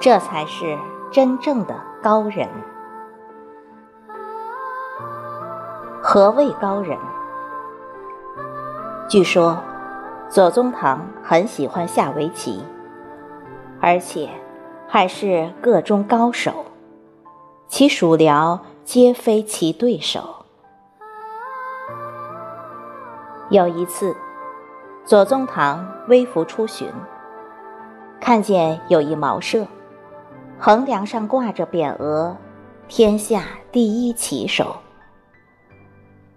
这才是真正的高人。何谓高人？据说，左宗棠很喜欢下围棋，而且还是个中高手，其属僚皆非其对手。有一次，左宗棠微服出巡，看见有一茅舍，横梁上挂着匾额“天下第一棋手”。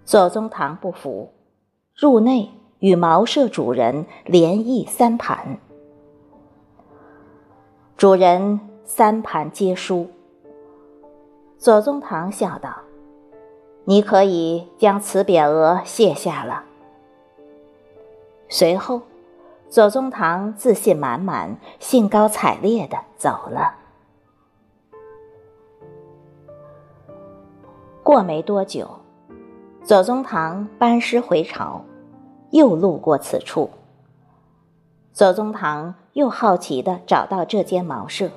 左宗棠不服，入内与茅舍主人连议三盘。主人三盘皆输。左宗棠笑道：“你可以将此匾额卸下了。”随后，左宗棠自信满满、兴高采烈的走了。过没多久。左宗棠班师回朝，又路过此处。左宗棠又好奇地找到这间茅舍，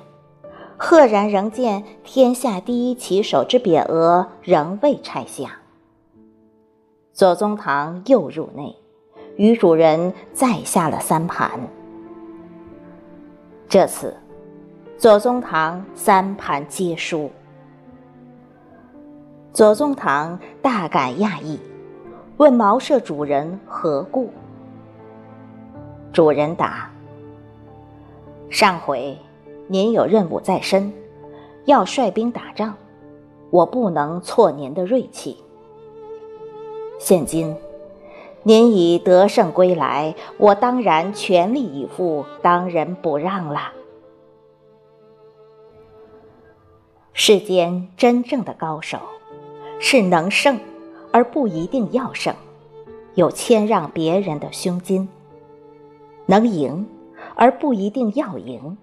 赫然仍见“天下第一棋手”之匾额仍未拆下。左宗棠又入内，与主人再下了三盘。这次，左宗棠三盘皆输。左宗棠大感讶异，问茅舍主人何故。主人答：“上回您有任务在身，要率兵打仗，我不能挫您的锐气。现今您已得胜归来，我当然全力以赴，当仁不让了。世间真正的高手。”是能胜，而不一定要胜；有谦让别人的胸襟，能赢，而不一定要赢；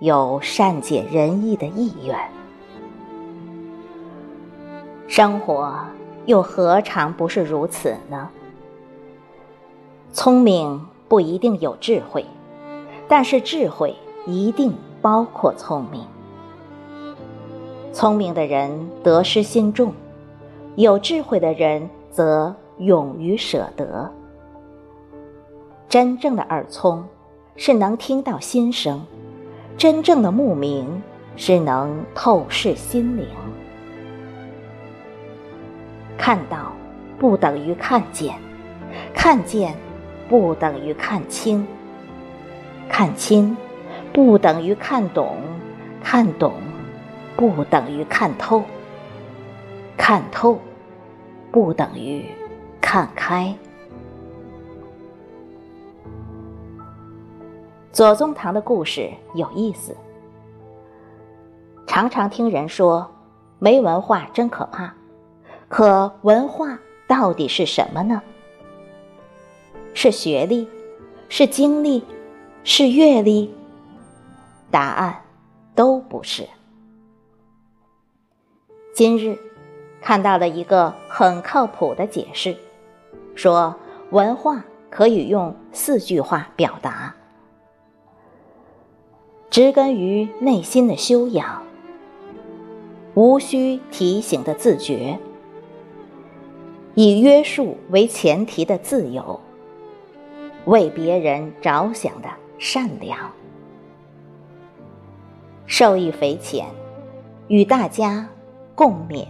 有善解人意的意愿。生活又何尝不是如此呢？聪明不一定有智慧，但是智慧一定包括聪明。聪明的人得失心重。有智慧的人则勇于舍得。真正的耳聪是能听到心声，真正的目明是能透视心灵。看到不等于看见，看见不等于看清，看清不等于看懂，看懂不等于看透。看透，不等于看开。左宗棠的故事有意思。常常听人说，没文化真可怕。可文化到底是什么呢？是学历，是经历，是阅历？答案都不是。今日。看到了一个很靠谱的解释，说文化可以用四句话表达：植根于内心的修养，无需提醒的自觉，以约束为前提的自由，为别人着想的善良。受益匪浅，与大家共勉。